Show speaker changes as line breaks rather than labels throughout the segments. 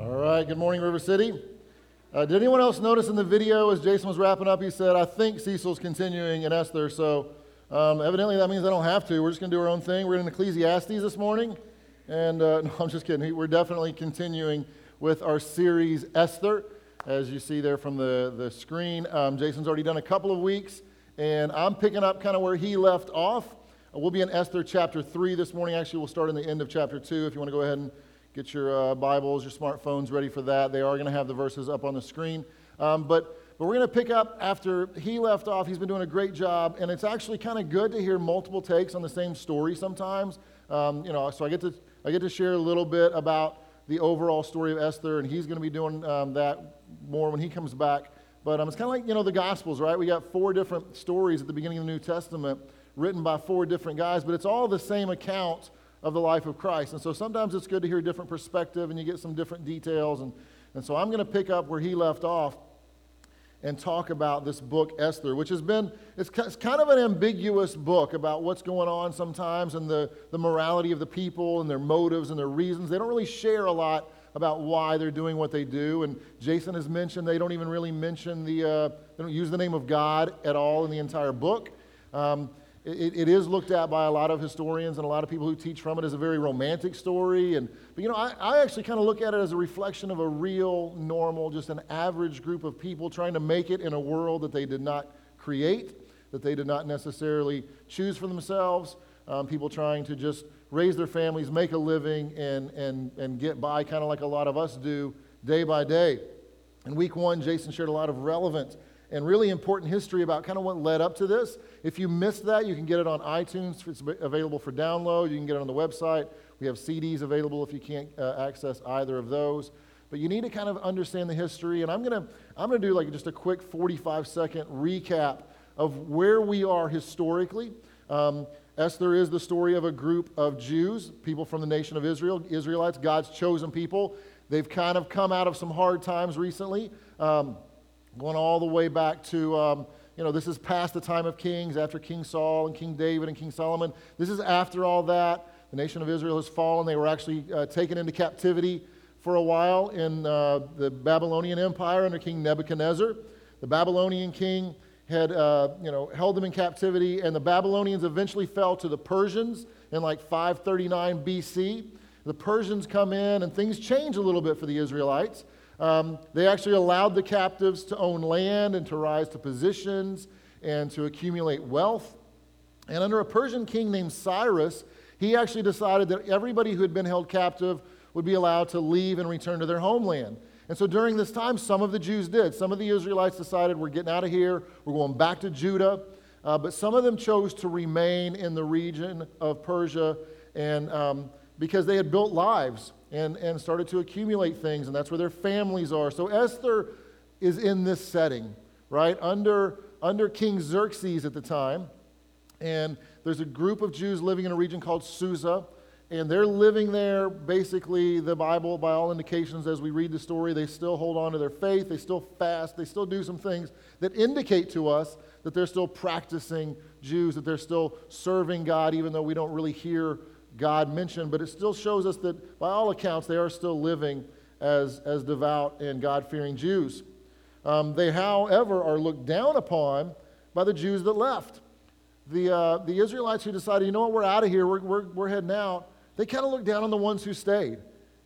All right, good morning, River City. Uh, did anyone else notice in the video as Jason was wrapping up, he said, I think Cecil's continuing in Esther, so um, evidently that means I don't have to. We're just going to do our own thing. We're in Ecclesiastes this morning, and uh, no, I'm just kidding. We're definitely continuing with our series Esther, as you see there from the, the screen. Um, Jason's already done a couple of weeks, and I'm picking up kind of where he left off. Uh, we'll be in Esther chapter 3 this morning. Actually, we'll start in the end of chapter 2 if you want to go ahead and Get your uh, Bibles, your smartphones ready for that. They are going to have the verses up on the screen. Um, but, but we're going to pick up after he left off. He's been doing a great job, and it's actually kind of good to hear multiple takes on the same story sometimes. Um, you know, so I get, to, I get to share a little bit about the overall story of Esther, and he's going to be doing um, that more when he comes back. But um, it's kind of like, you know, the Gospels, right? We got four different stories at the beginning of the New Testament written by four different guys, but it's all the same account of the life of Christ. And so sometimes it's good to hear a different perspective and you get some different details. And, and so I'm going to pick up where he left off and talk about this book, Esther, which has been, it's, it's kind of an ambiguous book about what's going on sometimes and the, the morality of the people and their motives and their reasons. They don't really share a lot about why they're doing what they do. And Jason has mentioned they don't even really mention the, uh, they don't use the name of God at all in the entire book. Um, it, it is looked at by a lot of historians and a lot of people who teach from it as a very romantic story. And, but you know, I, I actually kind of look at it as a reflection of a real, normal, just an average group of people trying to make it in a world that they did not create, that they did not necessarily choose for themselves. Um, people trying to just raise their families, make a living, and, and, and get by, kind of like a lot of us do day by day. In week one, Jason shared a lot of relevant and really important history about kind of what led up to this. If you missed that, you can get it on iTunes. It's available for download. You can get it on the website. We have CDs available if you can't uh, access either of those. But you need to kind of understand the history. And I'm going to I'm going to do like just a quick 45 second recap of where we are historically. Um, Esther is the story of a group of Jews, people from the nation of Israel, Israelites, God's chosen people. They've kind of come out of some hard times recently, um, going all the way back to um, you know, this is past the time of kings, after King Saul and King David and King Solomon. This is after all that. The nation of Israel has fallen. They were actually uh, taken into captivity for a while in uh, the Babylonian Empire under King Nebuchadnezzar. The Babylonian king had, uh, you know, held them in captivity, and the Babylonians eventually fell to the Persians in like 539 BC. The Persians come in, and things change a little bit for the Israelites. Um, they actually allowed the captives to own land and to rise to positions and to accumulate wealth. And under a Persian king named Cyrus, he actually decided that everybody who had been held captive would be allowed to leave and return to their homeland. And so during this time, some of the Jews did. Some of the Israelites decided, we're getting out of here, we're going back to Judah. Uh, but some of them chose to remain in the region of Persia and um, because they had built lives and, and started to accumulate things, and that's where their families are. So Esther is in this setting, right? Under, under King Xerxes at the time. And there's a group of Jews living in a region called Susa, and they're living there. Basically, the Bible, by all indications, as we read the story, they still hold on to their faith, they still fast, they still do some things that indicate to us that they're still practicing Jews, that they're still serving God, even though we don't really hear God mentioned, but it still shows us that by all accounts they are still living as, as devout and God fearing Jews. Um, they, however, are looked down upon by the Jews that left. The, uh, the Israelites who decided, you know what, we're out of here, we're, we're, we're heading out, they kind of look down on the ones who stayed.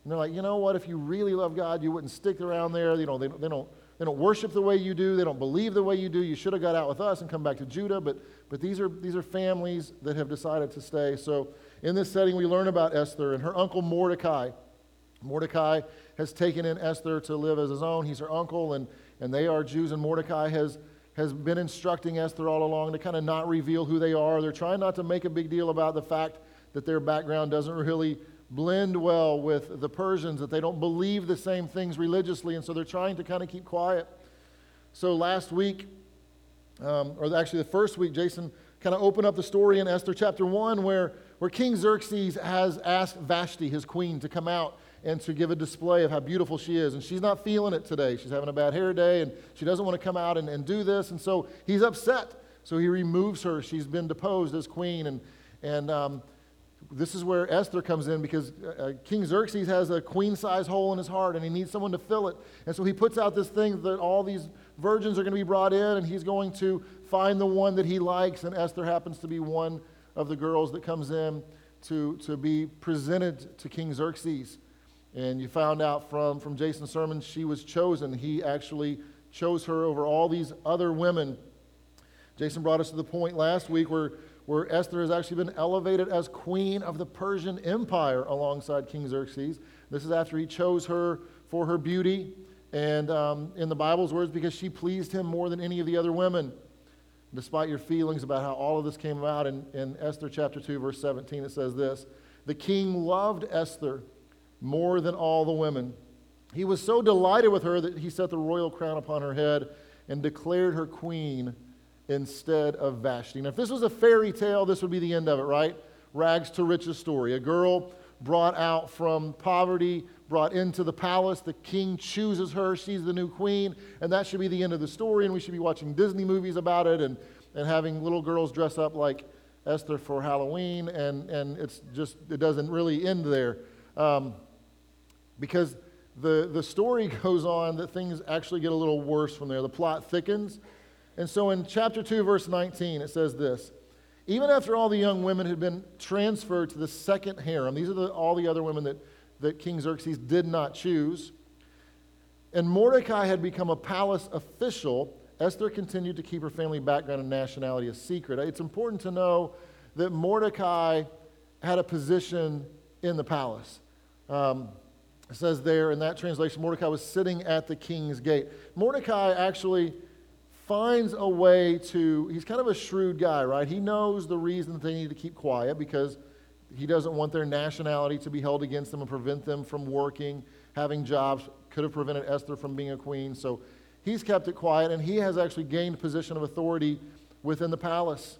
And they're like, you know what, if you really love God, you wouldn't stick around there. You know, they, they, don't, they don't worship the way you do, they don't believe the way you do. You should have got out with us and come back to Judah. But, but these, are, these are families that have decided to stay. So in this setting, we learn about Esther and her uncle Mordecai. Mordecai has taken in Esther to live as his own. He's her uncle, and, and they are Jews, and Mordecai has, has been instructing Esther all along to kind of not reveal who they are. They're trying not to make a big deal about the fact that their background doesn't really blend well with the Persians, that they don't believe the same things religiously, and so they're trying to kind of keep quiet. So last week, um, or actually the first week, Jason kind of opened up the story in Esther chapter 1 where where King Xerxes has asked Vashti, his queen, to come out and to give a display of how beautiful she is. And she's not feeling it today. She's having a bad hair day, and she doesn't want to come out and, and do this. And so he's upset. So he removes her. She's been deposed as queen. And, and um, this is where Esther comes in because uh, uh King Xerxes has a queen size hole in his heart and he needs someone to fill it. And so he puts out this thing that all these virgins are going to be brought in and he's going to find the one that he likes. And Esther happens to be one of the girls that comes in to, to be presented to King Xerxes. And you found out from, from Jason's sermon, she was chosen. He actually chose her over all these other women. Jason brought us to the point last week where where Esther has actually been elevated as queen of the Persian Empire alongside King Xerxes. This is after he chose her for her beauty, and um, in the Bible's words, because she pleased him more than any of the other women. Despite your feelings about how all of this came about, in, in Esther chapter 2, verse 17, it says this The king loved Esther more than all the women. He was so delighted with her that he set the royal crown upon her head and declared her queen instead of Vashti. Now, if this was a fairy tale, this would be the end of it, right? Rags to riches story. A girl brought out from poverty, brought into the palace. The king chooses her. She's the new queen. And that should be the end of the story. And we should be watching Disney movies about it and, and having little girls dress up like Esther for Halloween. And, and it's just, it doesn't really end there. Um, because the, the story goes on that things actually get a little worse from there. The plot thickens and so in chapter 2, verse 19, it says this Even after all the young women had been transferred to the second harem, these are the, all the other women that, that King Xerxes did not choose, and Mordecai had become a palace official, Esther continued to keep her family background and nationality a secret. It's important to know that Mordecai had a position in the palace. Um, it says there in that translation, Mordecai was sitting at the king's gate. Mordecai actually finds a way to, he's kind of a shrewd guy, right? He knows the reason they need to keep quiet because he doesn't want their nationality to be held against them and prevent them from working, having jobs. Could have prevented Esther from being a queen. So he's kept it quiet, and he has actually gained position of authority within the palace.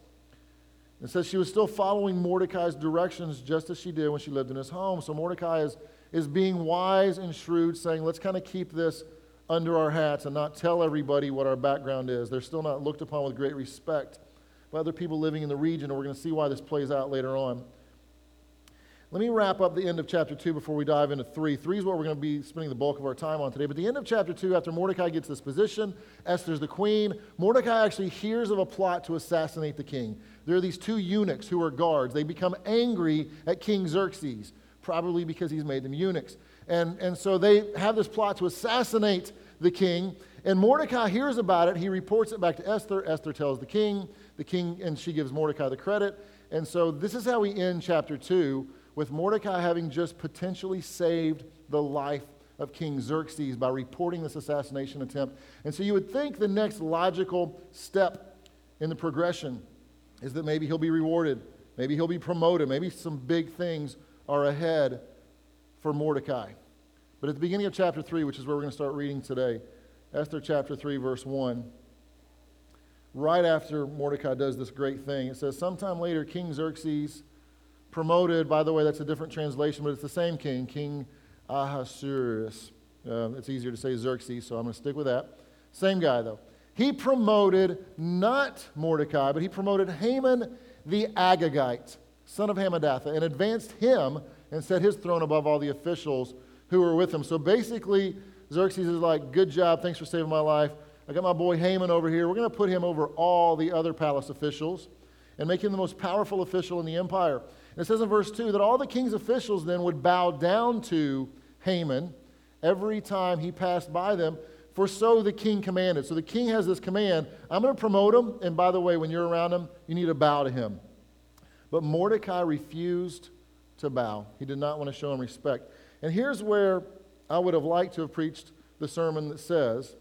It says she was still following Mordecai's directions just as she did when she lived in his home. So Mordecai is, is being wise and shrewd, saying, let's kind of keep this under our hats and not tell everybody what our background is. They're still not looked upon with great respect by other people living in the region, and we're going to see why this plays out later on. Let me wrap up the end of chapter 2 before we dive into 3. 3 is what we're going to be spending the bulk of our time on today. But the end of chapter 2, after Mordecai gets this position, Esther's the queen, Mordecai actually hears of a plot to assassinate the king. There are these two eunuchs who are guards. They become angry at King Xerxes, probably because he's made them eunuchs. And, and so they have this plot to assassinate the king. And Mordecai hears about it. He reports it back to Esther. Esther tells the king. The king, and she gives Mordecai the credit. And so this is how we end chapter 2 with Mordecai having just potentially saved the life of King Xerxes by reporting this assassination attempt. And so you would think the next logical step in the progression is that maybe he'll be rewarded, maybe he'll be promoted, maybe some big things are ahead for Mordecai. But at the beginning of chapter 3, which is where we're going to start reading today, Esther chapter 3, verse 1, right after Mordecai does this great thing, it says, Sometime later, King Xerxes promoted, by the way, that's a different translation, but it's the same king, King Ahasuerus. Uh, it's easier to say Xerxes, so I'm going to stick with that. Same guy, though. He promoted not Mordecai, but he promoted Haman the Agagite, son of Hammedatha, and advanced him and set his throne above all the officials who were with him. So basically, Xerxes is like, Good job, thanks for saving my life. I got my boy Haman over here. We're going to put him over all the other palace officials and make him the most powerful official in the empire. And it says in verse 2 that all the king's officials then would bow down to Haman every time he passed by them, for so the king commanded. So the king has this command I'm going to promote him, and by the way, when you're around him, you need to bow to him. But Mordecai refused to bow. He did not want to show him respect. And here's where I would have liked to have preached the sermon that says,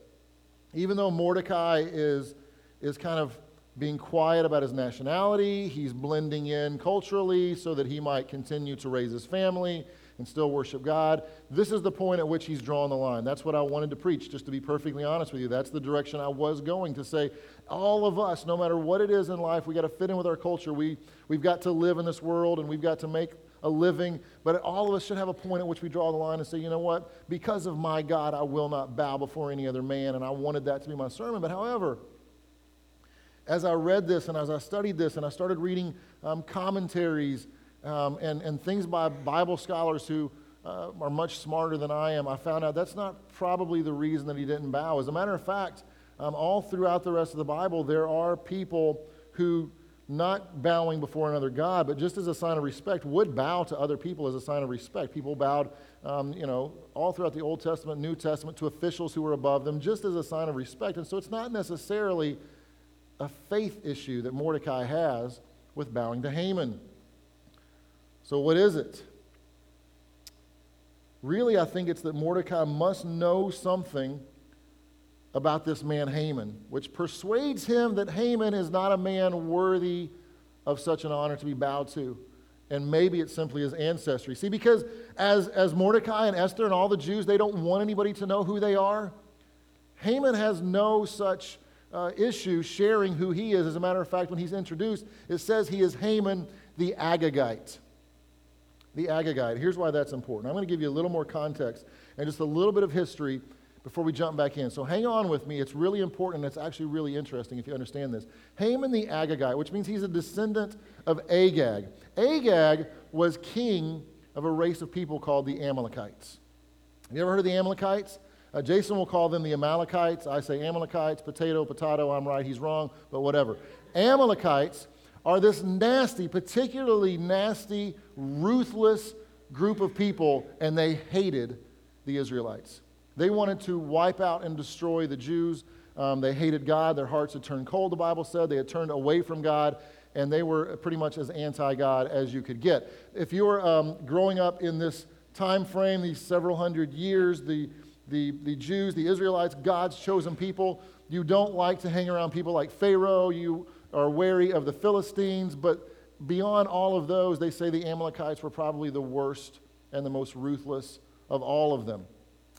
even though Mordecai is, is kind of being quiet about his nationality, he's blending in culturally so that he might continue to raise his family and still worship God. This is the point at which he's drawn the line. That's what I wanted to preach, just to be perfectly honest with you. That's the direction I was going to say. All of us, no matter what it is in life, we got to fit in with our culture. We, we've got to live in this world and we've got to make a living, but all of us should have a point at which we draw the line and say, you know what? Because of my God, I will not bow before any other man. And I wanted that to be my sermon. But however, as I read this and as I studied this and I started reading um, commentaries um, and, and things by Bible scholars who uh, are much smarter than I am, I found out that's not probably the reason that he didn't bow. As a matter of fact, um, all throughout the rest of the Bible, there are people who, not bowing before another God, but just as a sign of respect, would bow to other people as a sign of respect. People bowed, um, you know, all throughout the Old Testament, New Testament, to officials who were above them, just as a sign of respect. And so it's not necessarily a faith issue that Mordecai has with bowing to Haman. So, what is it? Really, I think it's that Mordecai must know something about this man Haman, which persuades him that Haman is not a man worthy of such an honor to be bowed to. And maybe it's simply his ancestry. See, because as, as Mordecai and Esther and all the Jews, they don't want anybody to know who they are. Haman has no such uh, issue sharing who he is. As a matter of fact, when he's introduced, it says he is Haman the Agagite the Agagite. Here's why that's important. I'm going to give you a little more context and just a little bit of history before we jump back in. So hang on with me. It's really important. and It's actually really interesting if you understand this. Haman the Agagite, which means he's a descendant of Agag. Agag was king of a race of people called the Amalekites. Have you ever heard of the Amalekites? Uh, Jason will call them the Amalekites. I say Amalekites, potato, potato. I'm right, he's wrong, but whatever. Amalekites are this nasty, particularly nasty, ruthless group of people, and they hated the Israelites. They wanted to wipe out and destroy the Jews. Um, they hated God. Their hearts had turned cold, the Bible said. They had turned away from God, and they were pretty much as anti God as you could get. If you were um, growing up in this time frame, these several hundred years, the, the, the Jews, the Israelites, God's chosen people, you don't like to hang around people like Pharaoh. You are wary of the Philistines, but beyond all of those, they say the Amalekites were probably the worst and the most ruthless of all of them.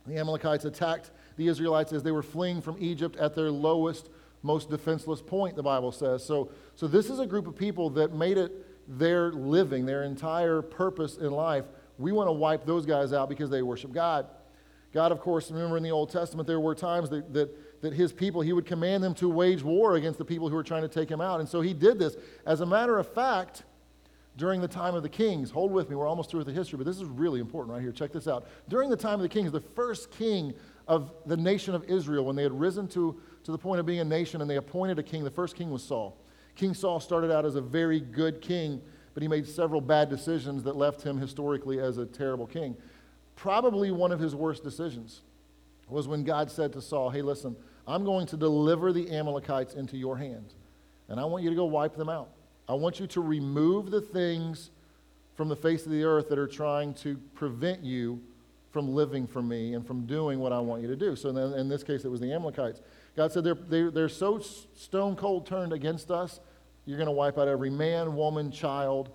The Amalekites attacked the Israelites as they were fleeing from Egypt at their lowest, most defenseless point, the Bible says. So, so this is a group of people that made it their living, their entire purpose in life. We want to wipe those guys out because they worship God. God, of course, remember in the Old Testament, there were times that, that that his people, he would command them to wage war against the people who were trying to take him out. And so he did this. As a matter of fact, during the time of the kings, hold with me, we're almost through with the history, but this is really important right here. Check this out. During the time of the kings, the first king of the nation of Israel, when they had risen to, to the point of being a nation and they appointed a king, the first king was Saul. King Saul started out as a very good king, but he made several bad decisions that left him historically as a terrible king. Probably one of his worst decisions was when God said to Saul, Hey, listen, I'm going to deliver the Amalekites into your hand, and I want you to go wipe them out. I want you to remove the things from the face of the earth that are trying to prevent you from living for me and from doing what I want you to do. So then, in this case, it was the Amalekites. God said, they're, they're, they're so stone cold turned against us, you're going to wipe out every man, woman, child,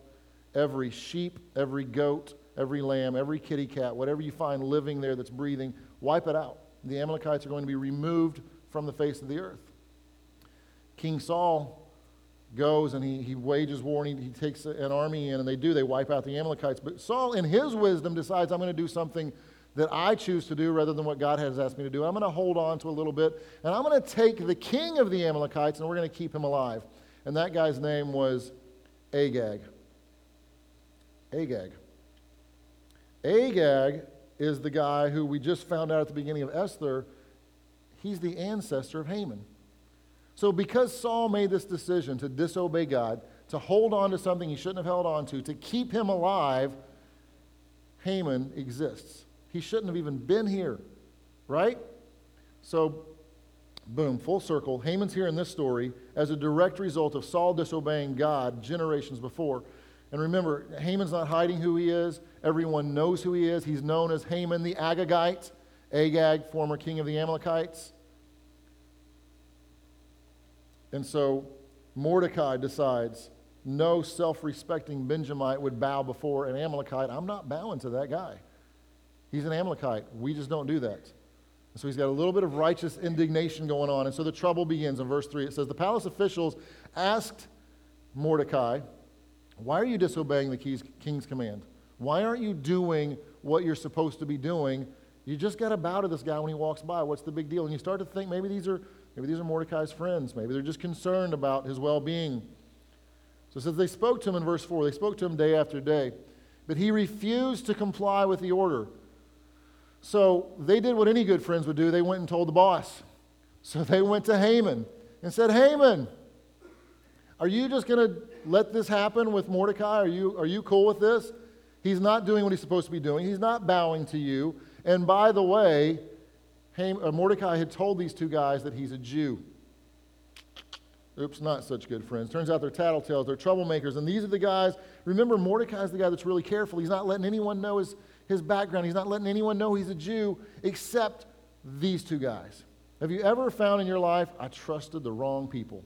every sheep, every goat, every lamb, every kitty cat, whatever you find living there that's breathing, wipe it out. The Amalekites are going to be removed from the face of the earth. King Saul goes and he, he wages war and he, he takes an army in, and they do. They wipe out the Amalekites. But Saul, in his wisdom, decides, I'm going to do something that I choose to do rather than what God has asked me to do. I'm going to hold on to a little bit, and I'm going to take the king of the Amalekites, and we're going to keep him alive. And that guy's name was Agag. Agag. Agag is the guy who we just found out at the beginning of Esther, he's the ancestor of Haman. So, because Saul made this decision to disobey God, to hold on to something he shouldn't have held on to, to keep him alive, Haman exists. He shouldn't have even been here, right? So, boom, full circle. Haman's here in this story as a direct result of Saul disobeying God generations before. And remember, Haman's not hiding who he is. Everyone knows who he is. He's known as Haman the Agagite, Agag, former king of the Amalekites. And so Mordecai decides no self respecting Benjamite would bow before an Amalekite. I'm not bowing to that guy. He's an Amalekite. We just don't do that. so he's got a little bit of righteous indignation going on. And so the trouble begins in verse 3. It says, The palace officials asked Mordecai, Why are you disobeying the king's command? Why aren't you doing what you're supposed to be doing? You just got to bow to this guy when he walks by. What's the big deal? And you start to think maybe these are Maybe these are Mordecai's friends. Maybe they're just concerned about his well being. So it says they spoke to him in verse 4. They spoke to him day after day. But he refused to comply with the order. So they did what any good friends would do. They went and told the boss. So they went to Haman and said, Haman, are you just going to let this happen with Mordecai? Are you, are you cool with this? He's not doing what he's supposed to be doing. He's not bowing to you. And by the way, uh, Mordecai had told these two guys that he's a Jew. Oops, not such good friends. Turns out they're tattletales, they're troublemakers. And these are the guys, remember, Mordecai's the guy that's really careful. He's not letting anyone know his, his background, he's not letting anyone know he's a Jew except these two guys. Have you ever found in your life, I trusted the wrong people?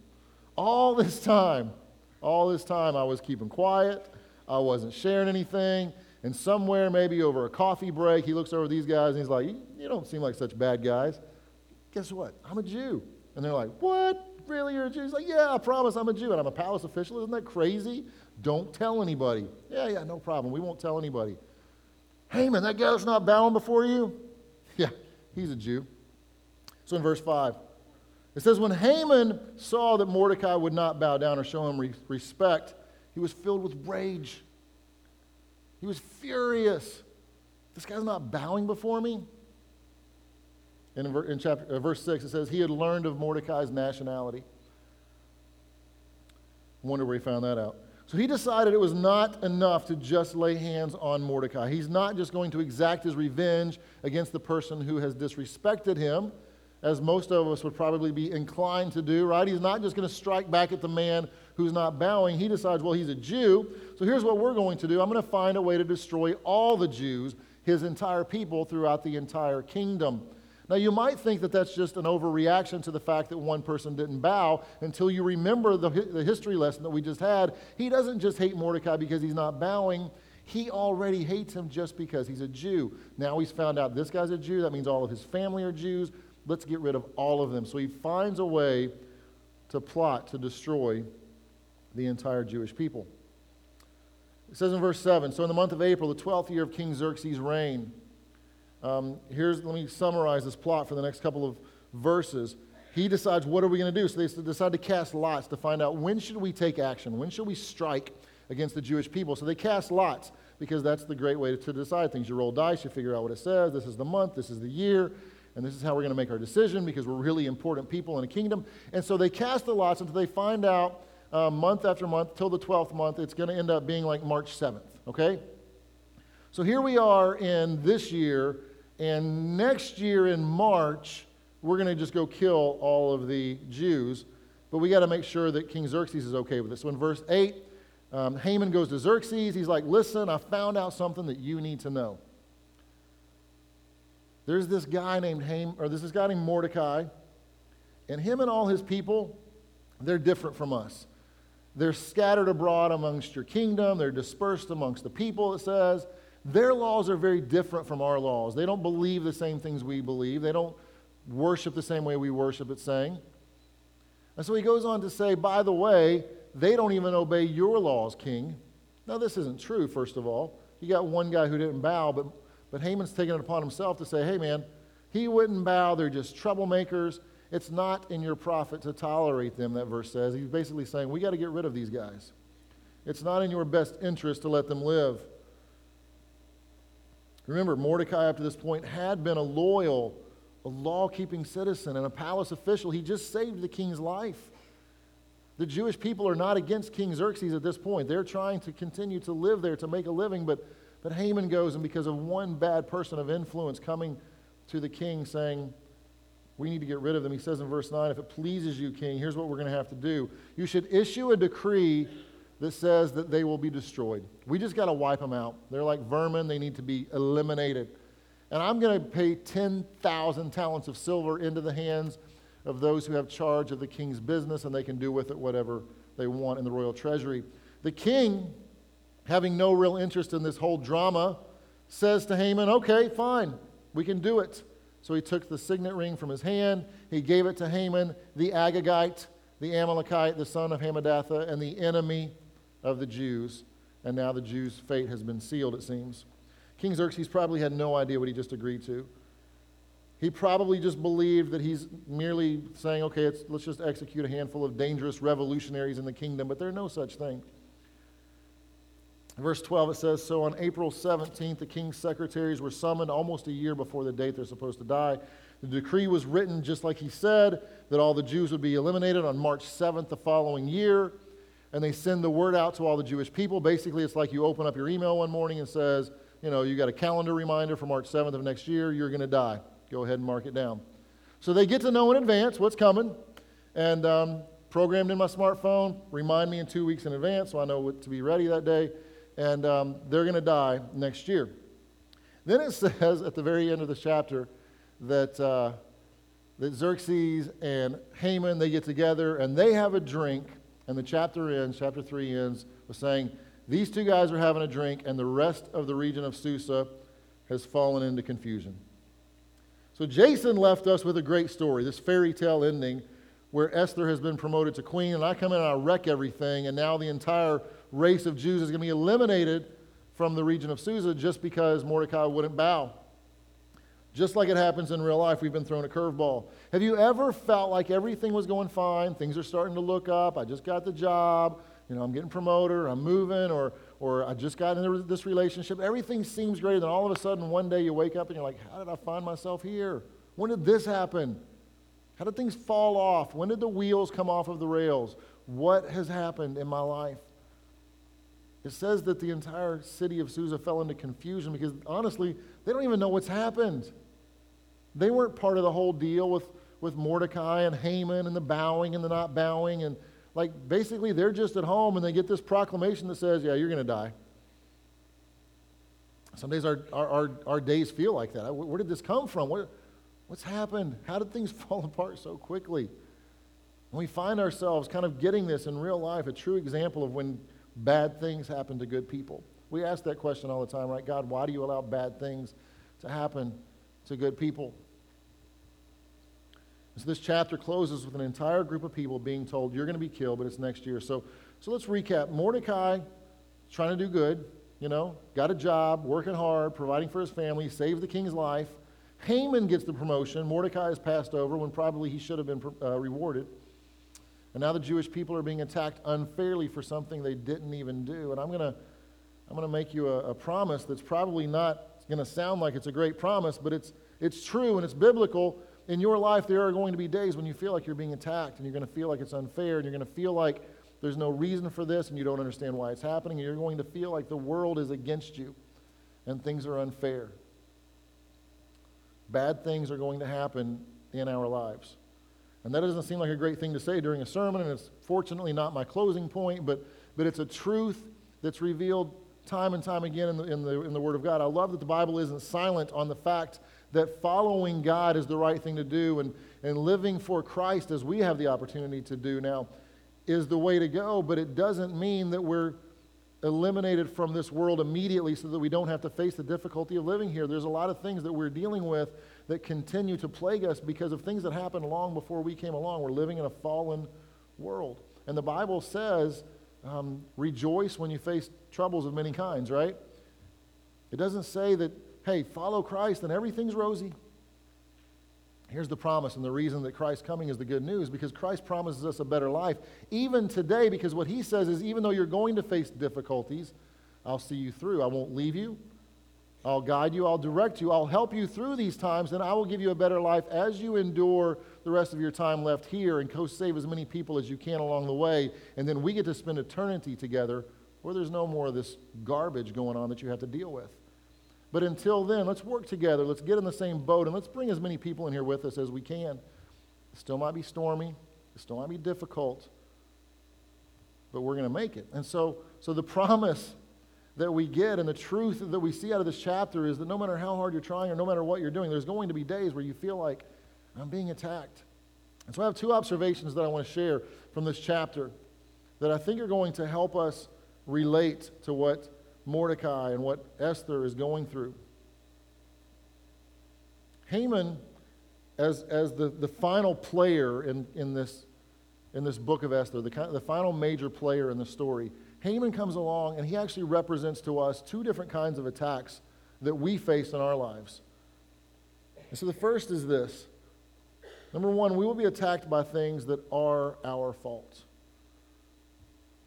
All this time, all this time, I was keeping quiet, I wasn't sharing anything. And somewhere, maybe over a coffee break, he looks over these guys and he's like, You don't seem like such bad guys. Guess what? I'm a Jew. And they're like, What? Really, you're a Jew? He's like, Yeah, I promise I'm a Jew. And I'm a palace official. Isn't that crazy? Don't tell anybody. Yeah, yeah, no problem. We won't tell anybody. Haman, that guy that's not bowing before you? Yeah, he's a Jew. So in verse 5, it says, When Haman saw that Mordecai would not bow down or show him re- respect, he was filled with rage. He was furious. This guy's not bowing before me. In, in chapter, uh, verse 6, it says, He had learned of Mordecai's nationality. Wonder where he found that out. So he decided it was not enough to just lay hands on Mordecai. He's not just going to exact his revenge against the person who has disrespected him, as most of us would probably be inclined to do, right? He's not just going to strike back at the man who's not bowing. He decides, well, he's a Jew. So here's what we're going to do I'm going to find a way to destroy all the Jews, his entire people, throughout the entire kingdom. Now, you might think that that's just an overreaction to the fact that one person didn't bow until you remember the, the history lesson that we just had. He doesn't just hate Mordecai because he's not bowing. He already hates him just because he's a Jew. Now he's found out this guy's a Jew. That means all of his family are Jews. Let's get rid of all of them. So he finds a way to plot to destroy the entire Jewish people. It says in verse 7 So in the month of April, the 12th year of King Xerxes' reign, um, here's, let me summarize this plot for the next couple of verses. He decides, what are we going to do? So they decide to cast lots to find out when should we take action? When should we strike against the Jewish people? So they cast lots because that's the great way to decide things. You roll dice, you figure out what it says. This is the month, this is the year, and this is how we're going to make our decision because we're really important people in a kingdom. And so they cast the lots until they find out uh, month after month till the 12th month. It's going to end up being like March 7th, okay? So here we are in this year and next year in March, we're going to just go kill all of the Jews. But we got to make sure that King Xerxes is okay with this. So in verse 8, um, Haman goes to Xerxes. He's like, Listen, I found out something that you need to know. There's this guy named Haman, or there's this guy named Mordecai, and him and all his people, they're different from us. They're scattered abroad amongst your kingdom, they're dispersed amongst the people, it says. Their laws are very different from our laws. They don't believe the same things we believe, they don't worship the same way we worship, it's saying. And so he goes on to say, by the way, they don't even obey your laws, king. Now, this isn't true, first of all. You got one guy who didn't bow, but, but Haman's taken it upon himself to say, hey, man, he wouldn't bow. They're just troublemakers. It's not in your profit to tolerate them, that verse says. He's basically saying, we got to get rid of these guys. It's not in your best interest to let them live. Remember, Mordecai, up to this point, had been a loyal, a law keeping citizen and a palace official. He just saved the king's life. The Jewish people are not against King Xerxes at this point. They're trying to continue to live there to make a living, but, but Haman goes, and because of one bad person of influence coming to the king saying, We need to get rid of them, he says in verse 9, If it pleases you, king, here's what we're going to have to do. You should issue a decree that says that they will be destroyed. We just got to wipe them out. They're like vermin, they need to be eliminated. And I'm going to pay 10,000 talents of silver into the hands of those who have charge of the king's business, and they can do with it whatever they want in the royal treasury. The king, having no real interest in this whole drama, says to Haman, Okay, fine, we can do it. So he took the signet ring from his hand, he gave it to Haman, the Agagite, the Amalekite, the son of Hammedatha, and the enemy of the Jews, and now the Jews' fate has been sealed, it seems. King Xerxes probably had no idea what he just agreed to. He probably just believed that he's merely saying, okay, let's just execute a handful of dangerous revolutionaries in the kingdom, but there are no such thing. Verse 12, it says So on April 17th, the king's secretaries were summoned almost a year before the date they're supposed to die. The decree was written just like he said that all the Jews would be eliminated on March 7th the following year. And they send the word out to all the Jewish people. Basically, it's like you open up your email one morning and says, you know, you got a calendar reminder for March 7th of next year, you're going to die. Go ahead and mark it down. So they get to know in advance what's coming. And um, programmed in my smartphone, remind me in two weeks in advance so I know what to be ready that day and um, they're going to die next year. Then it says at the very end of the chapter that, uh, that Xerxes and Haman, they get together and they have a drink, and the chapter ends, chapter 3 ends with saying, these two guys are having a drink, and the rest of the region of Susa has fallen into confusion. So Jason left us with a great story, this fairy tale ending where Esther has been promoted to queen, and I come in and I wreck everything, and now the entire race of Jews is going to be eliminated from the region of Susa just because Mordecai wouldn't bow. Just like it happens in real life, we've been thrown a curveball. Have you ever felt like everything was going fine? Things are starting to look up. I just got the job. You know, I'm getting promoted, I'm moving, or, or I just got into this relationship. Everything seems great. And then all of a sudden, one day you wake up and you're like, how did I find myself here? When did this happen? How did things fall off? When did the wheels come off of the rails? What has happened in my life? It says that the entire city of Susa fell into confusion because honestly, they don't even know what's happened. They weren't part of the whole deal with, with Mordecai and Haman and the bowing and the not bowing. And like basically, they're just at home and they get this proclamation that says, Yeah, you're going to die. Some days our, our, our, our, days feel like that. Where did this come from? What, what's happened? How did things fall apart so quickly? And we find ourselves kind of getting this in real life, a true example of when bad things happen to good people? We ask that question all the time, right? God, why do you allow bad things to happen to good people? So this chapter closes with an entire group of people being told, you're going to be killed, but it's next year. So, so let's recap. Mordecai trying to do good, you know, got a job, working hard, providing for his family, saved the king's life. Haman gets the promotion. Mordecai is passed over when probably he should have been uh, rewarded. And now the Jewish people are being attacked unfairly for something they didn't even do. And I'm going to I'm going to make you a, a promise that's probably not going to sound like it's a great promise, but it's, it's true and it's biblical. In your life, there are going to be days when you feel like you're being attacked and you're going to feel like it's unfair and you're going to feel like there's no reason for this and you don't understand why it's happening and you're going to feel like the world is against you and things are unfair. Bad things are going to happen in our lives. And that doesn't seem like a great thing to say during a sermon, and it's fortunately not my closing point, but, but it's a truth that's revealed time and time again in the, in, the, in the Word of God. I love that the Bible isn't silent on the fact that following God is the right thing to do, and, and living for Christ as we have the opportunity to do now is the way to go, but it doesn't mean that we're eliminated from this world immediately so that we don't have to face the difficulty of living here. There's a lot of things that we're dealing with that continue to plague us because of things that happened long before we came along. We're living in a fallen world. And the Bible says, um, rejoice when you face troubles of many kinds, right? It doesn't say that, hey, follow Christ and everything's rosy. Here's the promise and the reason that Christ's coming is the good news because Christ promises us a better life. Even today, because what he says is, even though you're going to face difficulties, I'll see you through. I won't leave you. I'll guide you, I'll direct you, I'll help you through these times, and I will give you a better life as you endure the rest of your time left here and go save as many people as you can along the way. And then we get to spend eternity together where there's no more of this garbage going on that you have to deal with. But until then, let's work together. Let's get in the same boat, and let's bring as many people in here with us as we can. It still might be stormy, it still might be difficult, but we're going to make it. And so, so the promise that we get and the truth that we see out of this chapter is that no matter how hard you're trying or no matter what you're doing, there's going to be days where you feel like I'm being attacked. And so I have two observations that I want to share from this chapter that I think are going to help us relate to what Mordecai and what Esther is going through. Haman, as, as the, the final player in, in, this, in this book of Esther, the, the final major player in the story, Haman comes along and he actually represents to us two different kinds of attacks that we face in our lives. And so the first is this number one, we will be attacked by things that are our fault.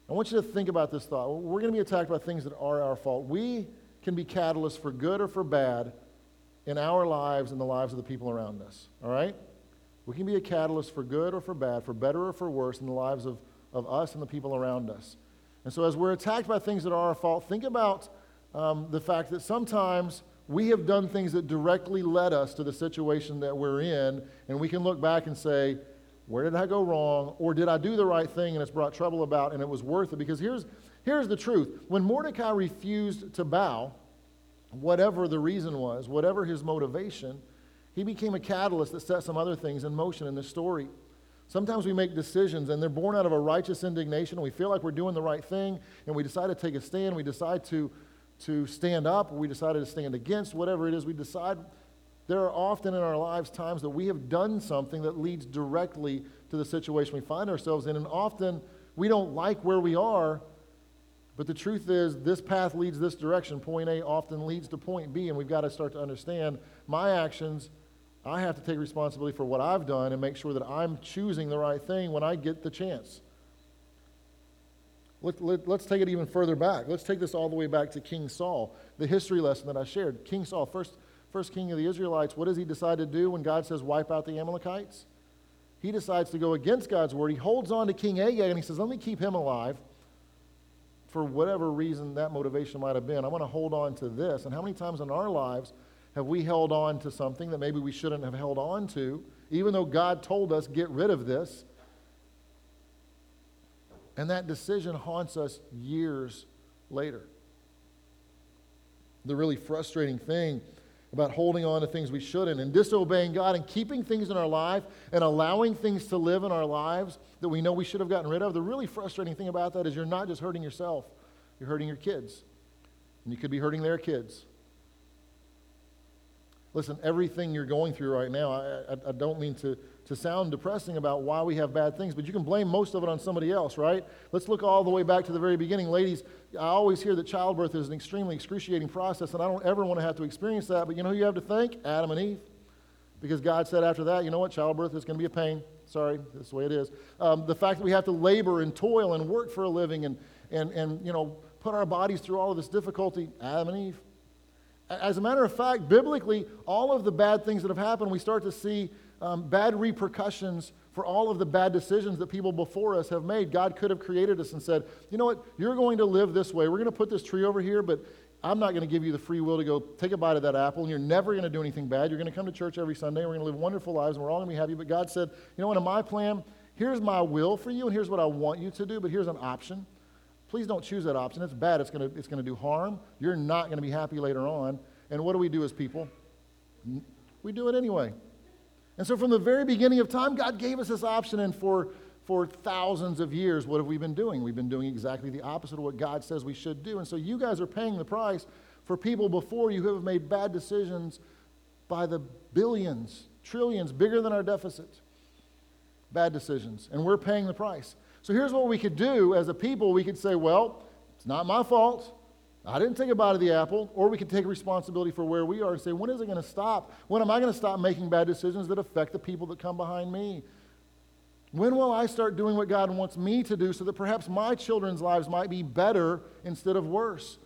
I want you to think about this thought. We're going to be attacked by things that are our fault. We can be catalysts for good or for bad in our lives and the lives of the people around us. All right? We can be a catalyst for good or for bad, for better or for worse in the lives of, of us and the people around us. And so, as we're attacked by things that are our fault, think about um, the fact that sometimes we have done things that directly led us to the situation that we're in, and we can look back and say, where did I go wrong? Or did I do the right thing and it's brought trouble about and it was worth it? Because here's, here's the truth. When Mordecai refused to bow, whatever the reason was, whatever his motivation, he became a catalyst that set some other things in motion in this story. Sometimes we make decisions and they're born out of a righteous indignation. We feel like we're doing the right thing and we decide to take a stand. We decide to, to stand up. We decided to stand against whatever it is we decide. There are often in our lives times that we have done something that leads directly to the situation we find ourselves in. And often we don't like where we are, but the truth is this path leads this direction. Point A often leads to point B, and we've got to start to understand my actions. I have to take responsibility for what I've done and make sure that I'm choosing the right thing when I get the chance. Let, let, let's take it even further back. Let's take this all the way back to King Saul, the history lesson that I shared. King Saul, first first king of the Israelites, what does he decide to do when God says, wipe out the Amalekites? He decides to go against God's word. He holds on to King Agag and he says, let me keep him alive for whatever reason that motivation might have been. I want to hold on to this. And how many times in our lives have we held on to something that maybe we shouldn't have held on to, even though God told us, get rid of this? And that decision haunts us years later. The really frustrating thing about holding on to things we shouldn't and disobeying God and keeping things in our life and allowing things to live in our lives that we know we should have gotten rid of. The really frustrating thing about that is you're not just hurting yourself, you're hurting your kids. And you could be hurting their kids. Listen, everything you're going through right now, I, I, I don't mean to to sound depressing about why we have bad things, but you can blame most of it on somebody else, right? Let's look all the way back to the very beginning. Ladies, I always hear that childbirth is an extremely excruciating process, and I don't ever want to have to experience that, but you know who you have to thank? Adam and Eve. Because God said after that, you know what? Childbirth is going to be a pain. Sorry, that's the way it is. Um, the fact that we have to labor and toil and work for a living and, and, and, you know, put our bodies through all of this difficulty, Adam and Eve. As a matter of fact, biblically, all of the bad things that have happened, we start to see um, bad repercussions for all of the bad decisions that people before us have made. God could have created us and said, you know what, you're going to live this way. We're going to put this tree over here, but I'm not going to give you the free will to go take a bite of that apple, and you're never going to do anything bad. You're going to come to church every Sunday, we're going to live wonderful lives, and we're all going to be happy. But God said, you know what, in my plan, here's my will for you, and here's what I want you to do, but here's an option. Please don't choose that option. It's bad. It's going to, it's going to do harm. You're not going to be happy later on. And what do we do as people? We do it anyway. And so, from the very beginning of time, God gave us this option, and for, for thousands of years, what have we been doing? We've been doing exactly the opposite of what God says we should do. And so, you guys are paying the price for people before you who have made bad decisions by the billions, trillions, bigger than our deficit. Bad decisions. And we're paying the price. So, here's what we could do as a people we could say, well, it's not my fault. I didn't take a bite of the apple, or we could take responsibility for where we are and say, when is it going to stop? When am I going to stop making bad decisions that affect the people that come behind me? When will I start doing what God wants me to do so that perhaps my children's lives might be better instead of worse?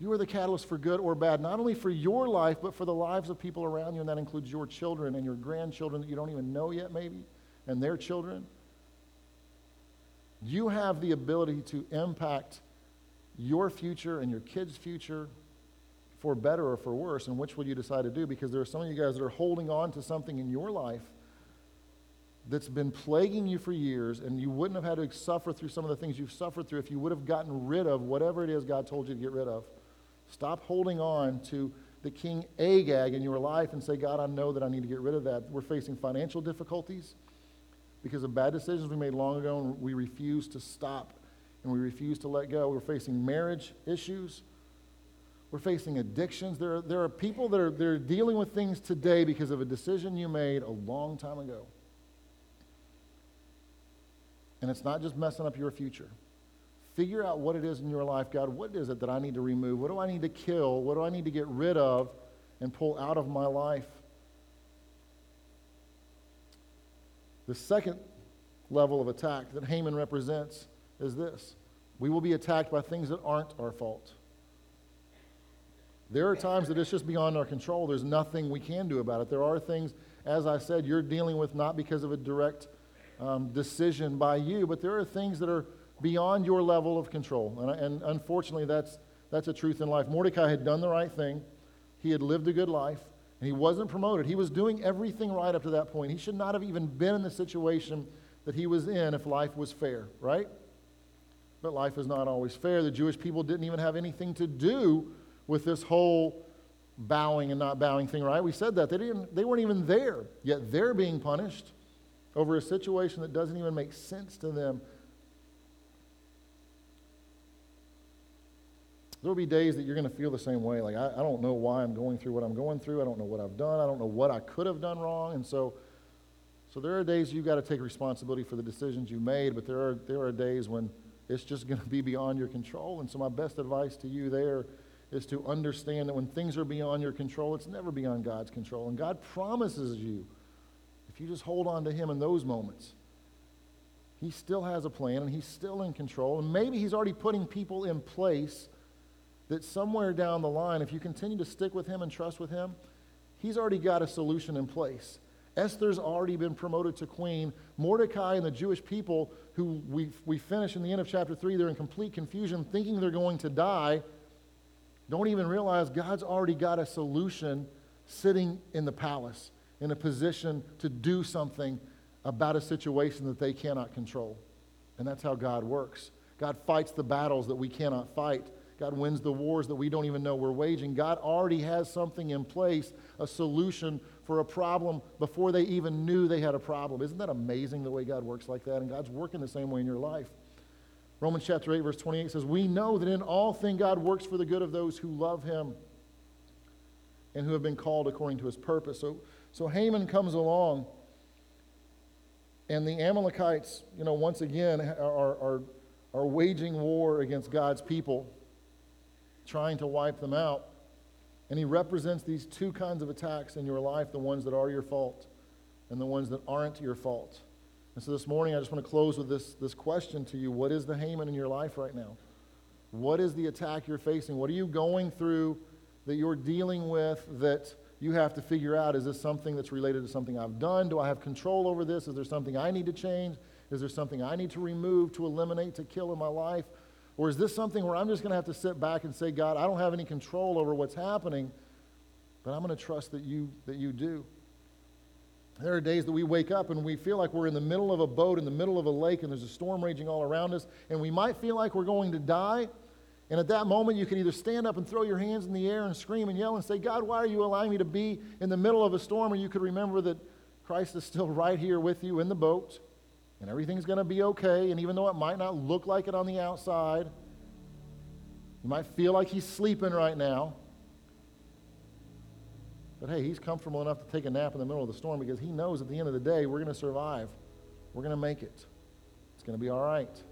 You are the catalyst for good or bad, not only for your life, but for the lives of people around you, and that includes your children and your grandchildren that you don't even know yet, maybe, and their children. You have the ability to impact your future and your kids' future for better or for worse, and which will you decide to do? Because there are some of you guys that are holding on to something in your life that's been plaguing you for years, and you wouldn't have had to suffer through some of the things you've suffered through if you would have gotten rid of whatever it is God told you to get rid of. Stop holding on to the King Agag in your life and say, God, I know that I need to get rid of that. We're facing financial difficulties because of bad decisions we made long ago, and we refuse to stop and we refuse to let go. We're facing marriage issues. We're facing addictions. There are, there are people that are, that are dealing with things today because of a decision you made a long time ago. And it's not just messing up your future. Figure out what it is in your life, God. What is it that I need to remove? What do I need to kill? What do I need to get rid of and pull out of my life? The second level of attack that Haman represents is this we will be attacked by things that aren't our fault. There are times that it's just beyond our control. There's nothing we can do about it. There are things, as I said, you're dealing with not because of a direct um, decision by you, but there are things that are beyond your level of control. And, and unfortunately, that's, that's a truth in life. Mordecai had done the right thing, he had lived a good life, and he wasn't promoted. He was doing everything right up to that point. He should not have even been in the situation that he was in if life was fair, right? But life is not always fair. The Jewish people didn't even have anything to do with this whole bowing and not bowing thing, right? We said that. They, didn't, they weren't even there, yet they're being punished over a situation that doesn't even make sense to them. There will be days that you're going to feel the same way. Like, I, I, don't know why I'm going through what I'm going through. I don't know what I've done. I don't know what I could have done wrong. And so, so there are days you've got to take responsibility for the decisions you made, but there are, there are days when it's just going to be beyond your control. And so, my best advice to you there is to understand that when things are beyond your control, it's never beyond God's control. And God promises you, if you just hold on to Him in those moments, He still has a plan and He's still in control. And maybe He's already putting people in place that somewhere down the line, if you continue to stick with Him and trust with Him, He's already got a solution in place. Esther's already been promoted to queen. Mordecai and the Jewish people, who we, we finish in the end of chapter 3, they're in complete confusion, thinking they're going to die don't even realize God's already got a solution sitting in the palace in a position to do something about a situation that they cannot control. And that's how God works. God fights the battles that we cannot fight. God wins the wars that we don't even know we're waging. God already has something in place, a solution for a problem before they even knew they had a problem. Isn't that amazing the way God works like that? And God's working the same way in your life. Romans chapter 8, verse 28 says, We know that in all things God works for the good of those who love him and who have been called according to his purpose. So, so Haman comes along, and the Amalekites, you know, once again are, are, are waging war against God's people, trying to wipe them out. And he represents these two kinds of attacks in your life the ones that are your fault and the ones that aren't your fault. And so this morning, I just want to close with this, this question to you What is the Haman in your life right now? What is the attack you're facing? What are you going through that you're dealing with that you have to figure out? Is this something that's related to something I've done? Do I have control over this? Is there something I need to change? Is there something I need to remove, to eliminate, to kill in my life? Or is this something where I'm just going to have to sit back and say, God, I don't have any control over what's happening, but I'm going to trust that you, that you do? There are days that we wake up and we feel like we're in the middle of a boat, in the middle of a lake, and there's a storm raging all around us, and we might feel like we're going to die. And at that moment, you can either stand up and throw your hands in the air and scream and yell and say, God, why are you allowing me to be in the middle of a storm? Or you could remember that Christ is still right here with you in the boat, and everything's going to be okay. And even though it might not look like it on the outside, you might feel like he's sleeping right now. But hey, he's comfortable enough to take a nap in the middle of the storm because he knows at the end of the day we're going to survive. We're going to make it. It's going to be all right.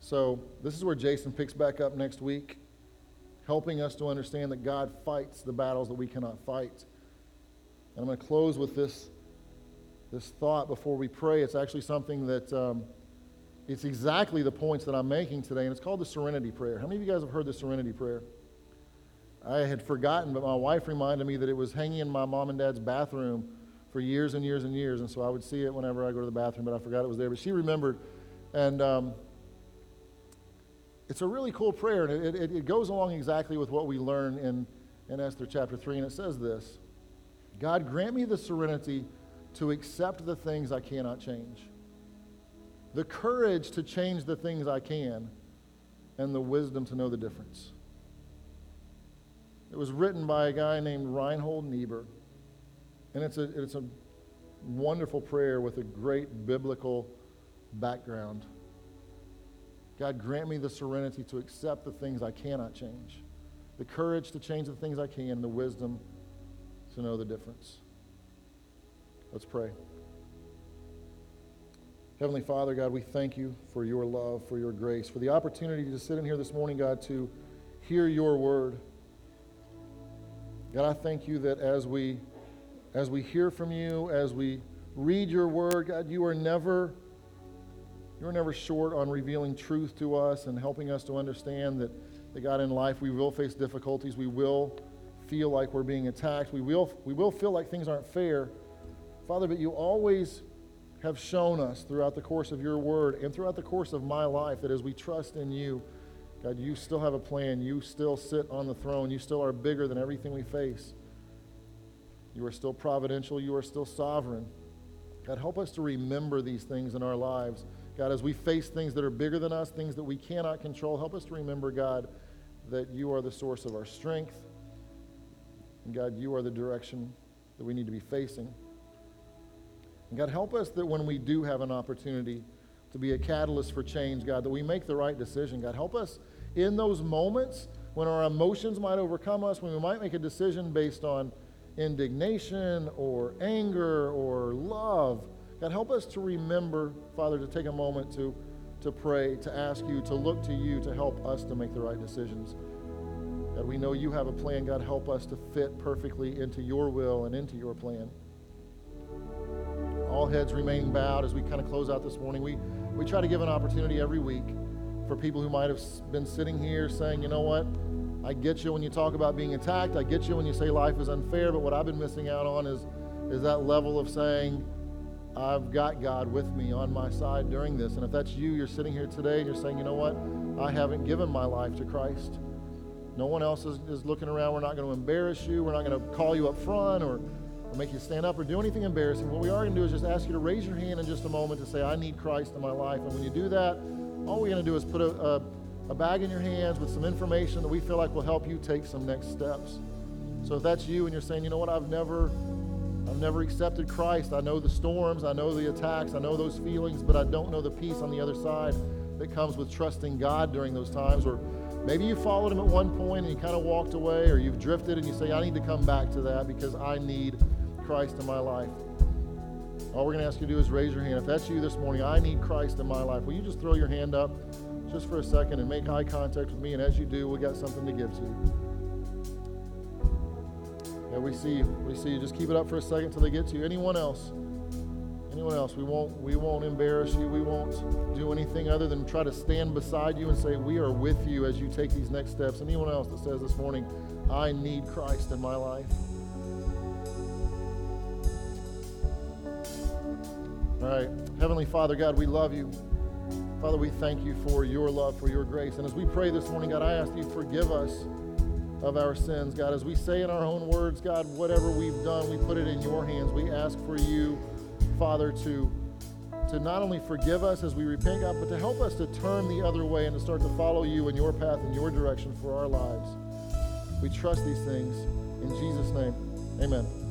So, this is where Jason picks back up next week, helping us to understand that God fights the battles that we cannot fight. And I'm going to close with this, this thought before we pray. It's actually something that um, it's exactly the points that I'm making today, and it's called the Serenity Prayer. How many of you guys have heard the Serenity Prayer? I had forgotten, but my wife reminded me that it was hanging in my mom and dad's bathroom for years and years and years. And so I would see it whenever I go to the bathroom, but I forgot it was there. But she remembered. And um, it's a really cool prayer. And it, it, it goes along exactly with what we learn in, in Esther chapter 3. And it says this God, grant me the serenity to accept the things I cannot change, the courage to change the things I can, and the wisdom to know the difference. It was written by a guy named Reinhold Niebuhr. And it's a, it's a wonderful prayer with a great biblical background. God, grant me the serenity to accept the things I cannot change, the courage to change the things I can, and the wisdom to know the difference. Let's pray. Heavenly Father, God, we thank you for your love, for your grace, for the opportunity to sit in here this morning, God, to hear your word. God, I thank you that as we, as we hear from you, as we read your word, God, you are never you are never short on revealing truth to us and helping us to understand that, that God in life we will face difficulties. We will feel like we're being attacked. We will, we will feel like things aren't fair. Father, but you always have shown us throughout the course of your word and throughout the course of my life that as we trust in you, God, you still have a plan. You still sit on the throne. You still are bigger than everything we face. You are still providential. You are still sovereign. God, help us to remember these things in our lives. God, as we face things that are bigger than us, things that we cannot control, help us to remember, God, that you are the source of our strength. And God, you are the direction that we need to be facing. And God, help us that when we do have an opportunity to be a catalyst for change, God, that we make the right decision. God, help us in those moments when our emotions might overcome us, when we might make a decision based on indignation or anger or love. God, help us to remember, Father, to take a moment to, to pray, to ask you, to look to you to help us to make the right decisions. God, we know you have a plan. God, help us to fit perfectly into your will and into your plan. All heads remaining bowed as we kind of close out this morning. We, we try to give an opportunity every week for people who might have been sitting here saying, you know what? I get you when you talk about being attacked. I get you when you say life is unfair. But what I've been missing out on is, is that level of saying, I've got God with me on my side during this. And if that's you, you're sitting here today and you're saying, you know what? I haven't given my life to Christ. No one else is, is looking around. We're not going to embarrass you. We're not going to call you up front or, or make you stand up or do anything embarrassing. What we are going to do is just ask you to raise your hand in just a moment to say, I need Christ in my life. And when you do that, all we're going to do is put a, a, a bag in your hands with some information that we feel like will help you take some next steps. So if that's you and you're saying, you know what, I've never I've never accepted Christ. I know the storms, I know the attacks, I know those feelings, but I don't know the peace on the other side that comes with trusting God during those times. Or maybe you followed Him at one point and you kind of walked away, or you've drifted and you say, I need to come back to that because I need Christ in my life. All we're going to ask you to do is raise your hand. If that's you this morning, I need Christ in my life. Will you just throw your hand up just for a second and make eye contact with me? And as you do, we got something to give to you. Yeah, we see you. We see you. Just keep it up for a second until they get to you. Anyone else? Anyone else? We won't we won't embarrass you. We won't do anything other than try to stand beside you and say, We are with you as you take these next steps. Anyone else that says this morning, I need Christ in my life? All right. Heavenly Father, God, we love you. Father, we thank you for your love, for your grace. And as we pray this morning, God, I ask you forgive us of our sins. God, as we say in our own words, God, whatever we've done, we put it in your hands. We ask for you, Father, to, to not only forgive us as we repent, God, but to help us to turn the other way and to start to follow you in your path and your direction for our lives. We trust these things in Jesus' name. Amen.